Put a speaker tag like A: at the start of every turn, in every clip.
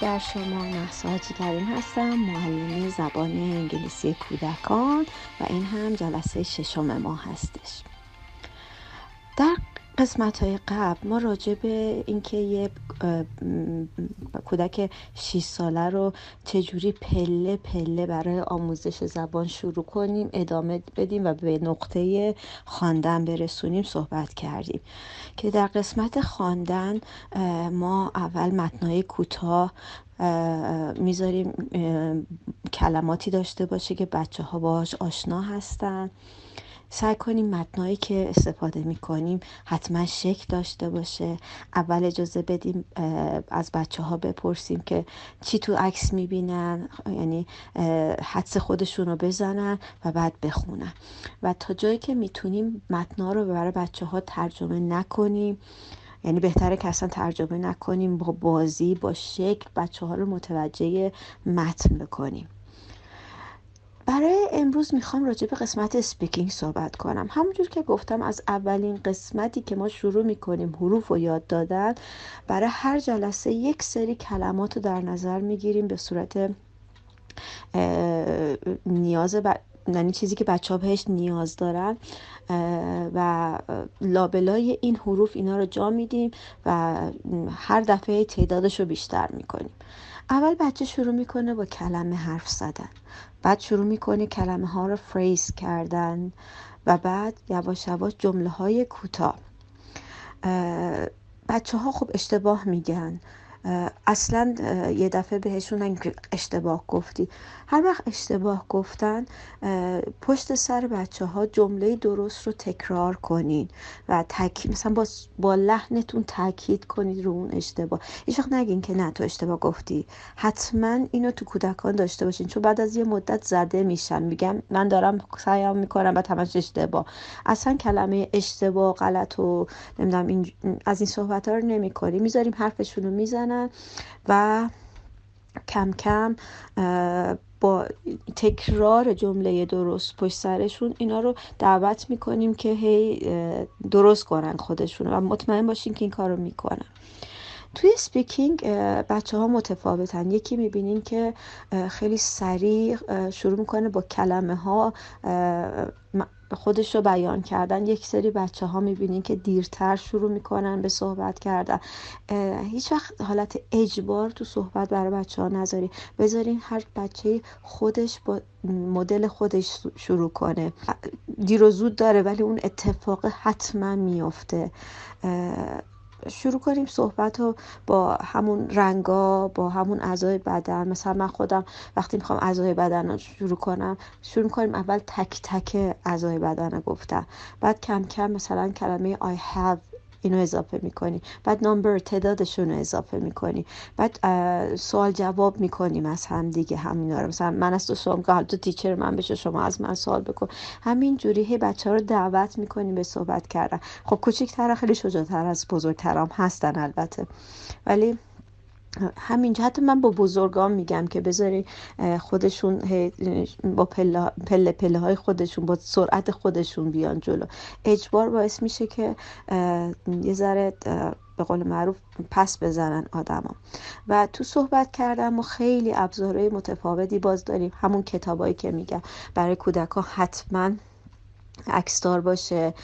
A: بر شما محسا کریم هستم معلم زبان انگلیسی کودکان و این هم جلسه ششم ما هستش. در قسمت های قبل ما راجع به اینکه یه کودک 6 ساله رو چجوری پله پله برای آموزش زبان شروع کنیم ادامه بدیم و به نقطه خواندن برسونیم صحبت کردیم. که در قسمت خواندن ما اول متنای کوتاه می‌ذاریم کلماتی داشته باشه که بچه ها باهاش آشنا هستن. سعی کنیم متنایی که استفاده می کنیم حتما شک داشته باشه. اول اجازه بدیم از بچه ها بپرسیم که چی تو عکس می بینن یعنی حدس خودشون رو بزنن و بعد بخونن. و تا جایی که می‌تونیم متنا رو برای بچه ها ترجمه نکنیم یعنی بهتره که اصلا ترجمه نکنیم با بازی با شکل بچه ها رو متوجه متن بکنیم. برای امروز می‌خوام راجع به قسمت سپیکینگ صحبت کنم. همونجور که گفتم از اولین قسمتی که ما شروع می‌کنیم حروف و یاد دادن برای هر جلسه یک سری کلمات رو در نظر می‌گیریم به صورت نیاز ب... یعنی چیزی که بچه ها بهش نیاز دارن و لابلای این حروف اینا رو جا میدیم و هر دفعه تعدادش رو بیشتر می‌کنیم. اول بچه شروع می‌کنه با کلمه حرف زدن. بعد شروع می‌کنه کلمه ها رو فریز کردن و بعد یواش یواش جمله های کوتاه. بچه ها خب اشتباه میگن. اصلا یه دفعه بهشون اشتباه گفتی. هر وقت اشتباه گفتن پشت سر بچه ها جمله درست رو تکرار کنین و تک... مثلا با, با لحنتون تاکید کنید رو اون اشتباه. هیچ وقت نگین که نه تو اشتباه گفتی. حتما اینو تو کودکان داشته باشین چون بعد از یه مدت زده میشن. میگم من دارم سعیم می‌کنم و همش اشتباه. اصلا کلمه اشتباه غلط و نمی‌دونم این... از این صحبت ها رو نمی کنیم می‌ذاریم حرفشون رو می‌زنن. و کم کم با تکرار جمله درست پشت سرشون اینا رو دعوت می‌کنیم که هی درست کنن خودشون و مطمئن باشین که این کار رو می‌کنن. توی سپیکینگ بچه ها متفاوتن. یکی می‌بینین که خیلی سریع شروع می‌کنه با کلمه ها خودش رو بیان کردن. یک سری بچه ها می‌بینین که دیرتر شروع می‌کنن به صحبت کردن. هیچ وقت حالت اجبار تو صحبت برای بچه ها نذاری. بذارین هر بچه خودش با مدل خودش شروع کنه. دیر و زود داره ولی اون اتفاق حتما میافته. شروع کنیم صحبت رو با همون رنگا با همون اعضای بدن. مثلا من خودم وقتی می‌خوام اعضای بدن رو شروع کنم شروع کنیم اول تک تک اعضای بدن رو گفتم بعد کم کم مثلا کلمه I have اینو اضافه می‌کنی. بعد نامبر تعدادشون رو اضافه می‌کنی. بعد سوال جواب می‌کنیم از هم دیگه همینا رو. مثلا من از تو سوال که تو تیچر من بشه شما از من سوال بکن. همین جوری هی بچه ها رو دعوت می‌کنیم به صحبت کردن. خب کوچیک‌تر خیلی شجاعتر از بزرگترام هستن البته. ولی همینجا. حتی من با بزرگان میگم که بذاری خودشون با پله, پله پله های خودشون با سرعت خودشون بیان جلو. اجبار باعث میشه که یه ذره به قول معروف پس بزنن آدما. و تو صحبت کردم ما خیلی ابزارهای متفاوتی باز داریم. همون کتابایی که میگم. برای کودکان حتما عکسدار باشه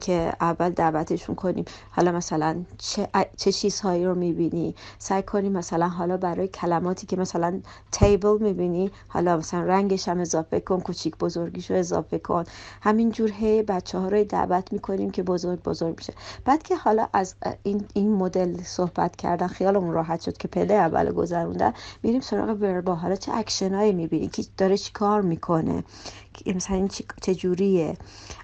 A: که اول دعوتشون کنیم. حالا مثلا چه, چه چیزهایی رو می‌بینی؟ سعی کنیم مثلا حالا برای کلماتی که مثلا تیبل می‌بینی حالا مثلا رنگش هم اضافه کن کوچیک بزرگیش رو اضافه کن. همینجور هی بچه ها رو دعوت می‌کنیم که بزرگ بزرگ میشه بعد که حالا از این, این مدل صحبت کردن خیالمون راحت شد که پله اول گذروندن میریم سراغ وربا حالا چه اکشنایی می‌بینی؟ که داره چی کار می‌کنه؟ مثلا این چجوریه؟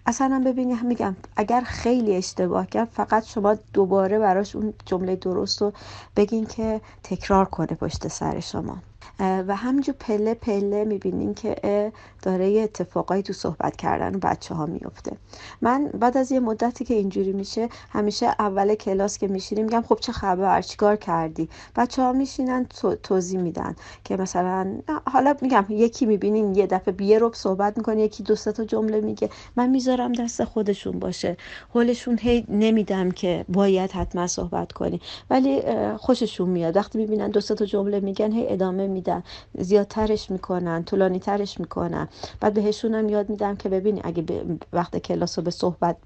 A: اصلا هم ببینی میگم اگر خیلی اشتباه کرد فقط شما دوباره براش اون جمله درست رو بگین که تکرار کنه پشت سر شما. و همینجور پله پله می‌بینین که داره یه اتفاقایی تو صحبت کردن بچه ها میفته من بعد از یه مدتی که اینجوری میشه همیشه اول کلاس که میشینیم میگم خب چه خبر؟ چیکار کردی؟ بچه ها میشینن توضیح میدن که مثلا حالا میگم یکی می‌بینین یه دفعه بیه رو صحبت می‌کنه یکی دو تا جمله میگه. من می‌ذارم دست خودشون باشه. حالشون هی نمیدم که باید حتما صحبت کنی. ولی خوششون میاد. وقتی می‌بینن دو تا جمله میگن هی ادامه میدن زیادترش می‌کنن طولانی ترش می‌کنن. بعد بهشون هم یاد میدم که ببینی اگه وقت کلاس رو به صحبت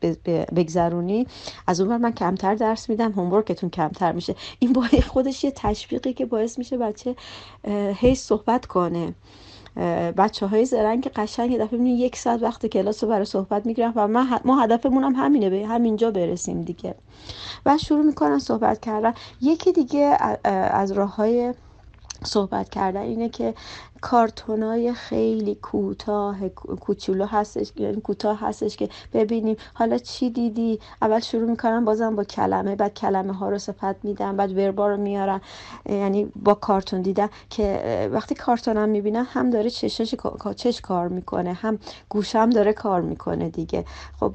A: بگذرونی از اون من کمتر درس میدم هومورکتون کمتر میشه. این با خودش یه تشویقی که باعث میشه بچه هی صحبت کنه. بچه های زرنگ قشنگ یه دفعه یک ساعت وقت کلاس رو برای صحبت می‌گیرن و ما هدفمون هم همینه به همینجا برسیم دیگه. و شروع می‌کنن صحبت کردن. یکی دیگه از راه های صحبت کردن اینه که کارتونای خیلی کوتاه کوچولو هستش یعنی کوتاه هستش که ببینیم حالا چی دیدی؟ اول شروع می‌کنن بازم با کلمه بعد کلمه ها رو صفت میدن بعد وربا رو میارن یعنی با کارتون دیدن که وقتی کارتون می‌بینن هم داره چشش چش کار می‌کنه هم گوشم داره کار می‌کنه دیگه. خب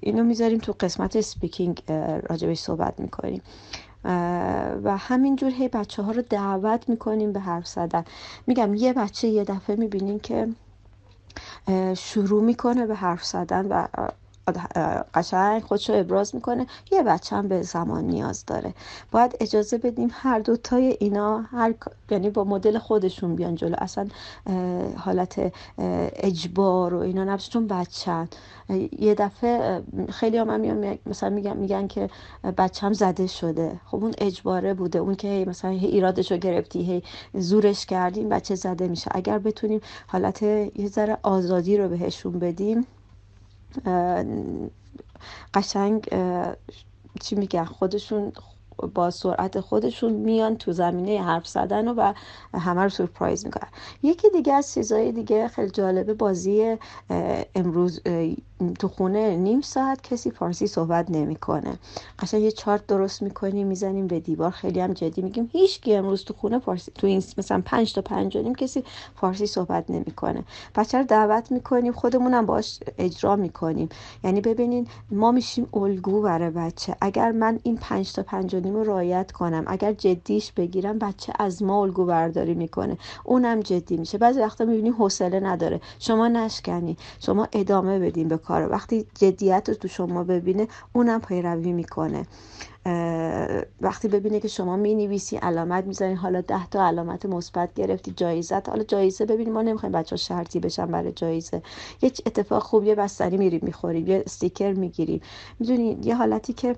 A: اینو می‌ذاریم تو قسمت سپیکینگ راجبش صحبت می‌کنیم. و همینجور هی بچه ها رو دعوت می‌کنیم به حرف زدن. میگم یه بچه یه دفعه می‌بینین که شروع می‌کنه به حرف زدن و قشنگ خودش ابراز می‌کنه. یه بچه هم به زمان نیاز داره. باید اجازه بدیم هر دوتای اینا هر یعنی با مدل خودشون بیان جلو. اصلا حالت اجبار و اینا نباشه چون بچه یه دفعه خیلی هم, میان مثلا میگن, میگن که بچه هم زده شده. خب اون اجباره بوده. اون که مثلا هی ایرادش رو گرفتی هی زورش کردیم بچه زده میشه. اگر بتونیم حالت یه ذره آزادی رو بهشون بدیم قشنگ چی میگن خودشون با سرعت خودشون میان تو زمینه حرف زدن و, و همه رو سورپرایز می‌کنن. یکی دیگه از چیزهای دیگه خیلی جالبه بازی امروز تو خونه نیم ساعت کسی فارسی صحبت نمی‌کنه. قشنگ یه چارت درست می‌کنیم می‌زنیم به دیوار خیلی هم جدی میگیم. هیچ کی امروز تو خونه فارسی تو این مثلا 5 تا 5 نیم کسی فارسی صحبت نمی‌کنه. بچه رو دعوت می‌کنیم خودمون هم باش اجرا می‌کنیم. یعنی ببینین ما میشیم الگو برای بچه. اگر من این 5 تا 5 تصمیم رو رعایت کنم. اگر جدیش بگیرم بچه از ما الگو برداری می‌کنه. اونم جدی میشه. بعضی وقتا می‌بینی حوصله نداره. شما نشکنی. شما ادامه بدین به کار وقتی جدیت رو تو شما ببینه اونم پیروی می‌کنه. وقتی ببینه که شما می نویسی علامت می‌زنی حالا ده تا علامت مثبت گرفتی جایزت حالا جایزه ببینیم ما نمی‌خوایم بچه ها شرطی بشن برای جایزه. یه اتفاق خوب یه بستنی میریم می‌خوریم یه استیکر می‌گیریم. می‌دونی یه حالتی که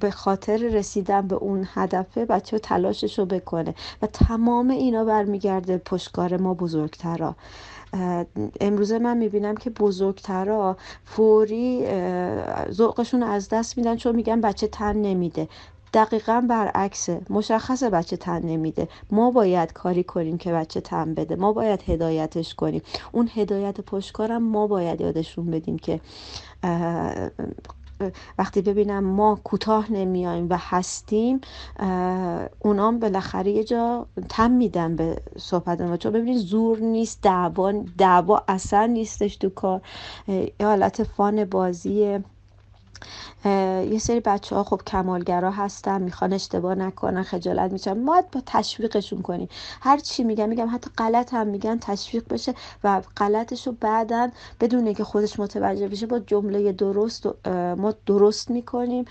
A: به خاطر رسیدن به اون هدفه بچه تلاشش رو بکنه و تمام اینا برمیگرده پشتکار ما بزرگترا. امروزه من می‌بینم که بزرگترا فوری ذوقشون از دست میدن چون میگن بچه تن نمیده. دقیقا برعکسه. مشخص بچه تن نمیده. ما باید کاری کنیم که بچه تن بده. ما باید هدایتش کنیم. اون هدایت پشتکارم ما باید یادشون بدیم که وقتی ببینم ما کوتاه نمیایم و هستیم اونام بالاخره یه جا تم میدن به صحبت ما چون ببینید زور نیست دعوا دعوا اصلا نیستش تو کار. یه حالت فان بازیه یه سری بچه ها خب کمالگرا هستن می‌خوان اشتباه نکنن خجالت میشن ما با تشویقشون کنیم. هر چی میگم میگم حتی غلط هم میگن تشویق بشه و غلطش رو بعدا بدون که خودش متوجه بشه با جمله درست ما درست می‌کنیم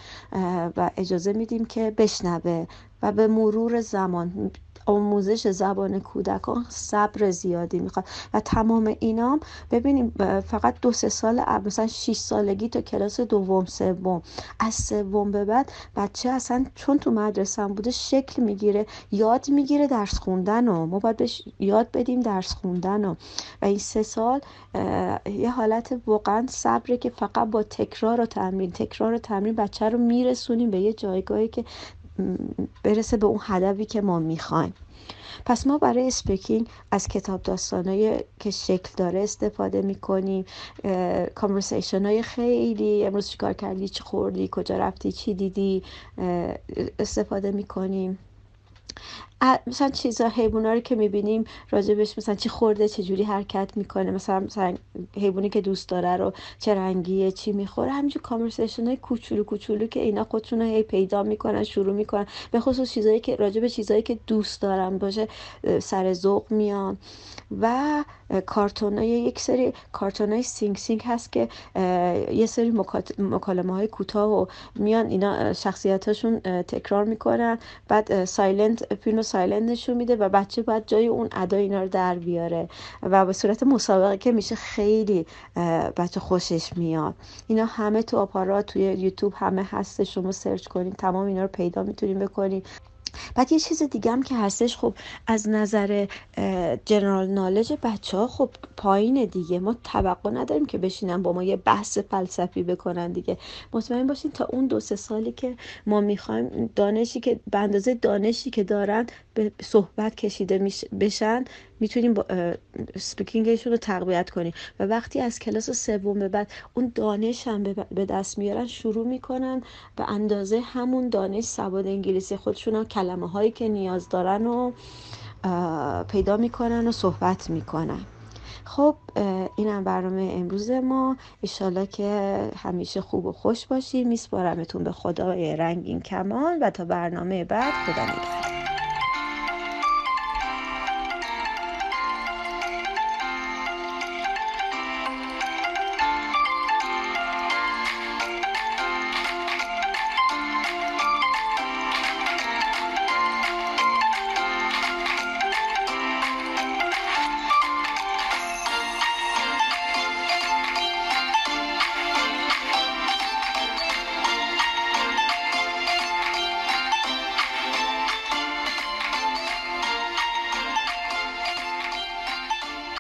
A: و اجازه میدیم که بشنوه و به مرور زمان آموزش زبان کودکان صبر زیادی می‌خواد. و تمام اینام ببینیم فقط دو سه سال مثلا 6 سالگی تا کلاس دوم سوم. از سوم به بعد بچه اصلا چون تو مدرسه هم بوده شکل می‌گیره یاد می‌گیره درس خوندن و ما باید بهش یاد بدیم درس خوندن و و این سه سال یه حالت واقعا صبره که فقط با تکرار و تمرین تکرار و تمرین بچه رو میرسونیم به یه جایگاهی که برسه به اون هدفی که ما می‌خوایم. پس ما برای speaking از کتاب داستانایی که شکل داره استفاده می‌کنیم. conversation های خیلی امروز چیکار کردی چی خوردی کجا رفتی چی دیدی استفاده می‌کنیم. مثلا چیزا حیوونا رو که می‌بینیم راجبش مثلا چی خورده چه جوری حرکت می‌کنه مثلا مثلا حیوانی که دوست داره رو چه رنگیه چی می‌خوره همینجور conversation های کوچولو کوچولو که اینا خودشون هی پیدا می‌کنن شروع می‌کنن. به خصوص چیزایی که راجب چیزایی که دوست دارن باشه سر ذوق میان. و کارتون های یک سری کارتون های sing sing هست که یه سری مکالمه های کوتاه و میان اینا شخصیتاشون تکرار می‌کنن. بعد silent فیلم silent نشون میده و بچه باید جای اون ادا اینا رو در بیاره و به صورت مسابقه که میشه خیلی بچه خوشش میاد. اینا همه تو آپارات توی یوتیوب همه هست شما search کنین تمام اینا رو پیدا می‌تونین بکنین. بعد یه چیز دیگه هم که هستش خب از نظر general knowledge بچه ها خب پایین دیگه. ما توقع نداریم که بشینن با ما یه بحث فلسفی بکنن دیگه. مطمئن باشین تا اون دو سه سالی که ما می‌خوایم دانشی که به اندازه دانشی که دارن به صحبت کشیده بشن می‌تونیم سپیکینگشون رو تقویت کنیم. و وقتی از کلاس سوم به بعد اون دانش هم به دست میارن شروع می‌کنن به اندازه همون دانش سواد انگلیسی. خودشون کلمه هایی که نیاز دارن و پیدا می‌کنن و صحبت می‌کنن. خب اینم برنامه امروز ما. ایشالله که همیشه خوب و خوش باشید میسپارمتون به خدای رنگین کمان. و تا برنامه بعد خدا نگهدار.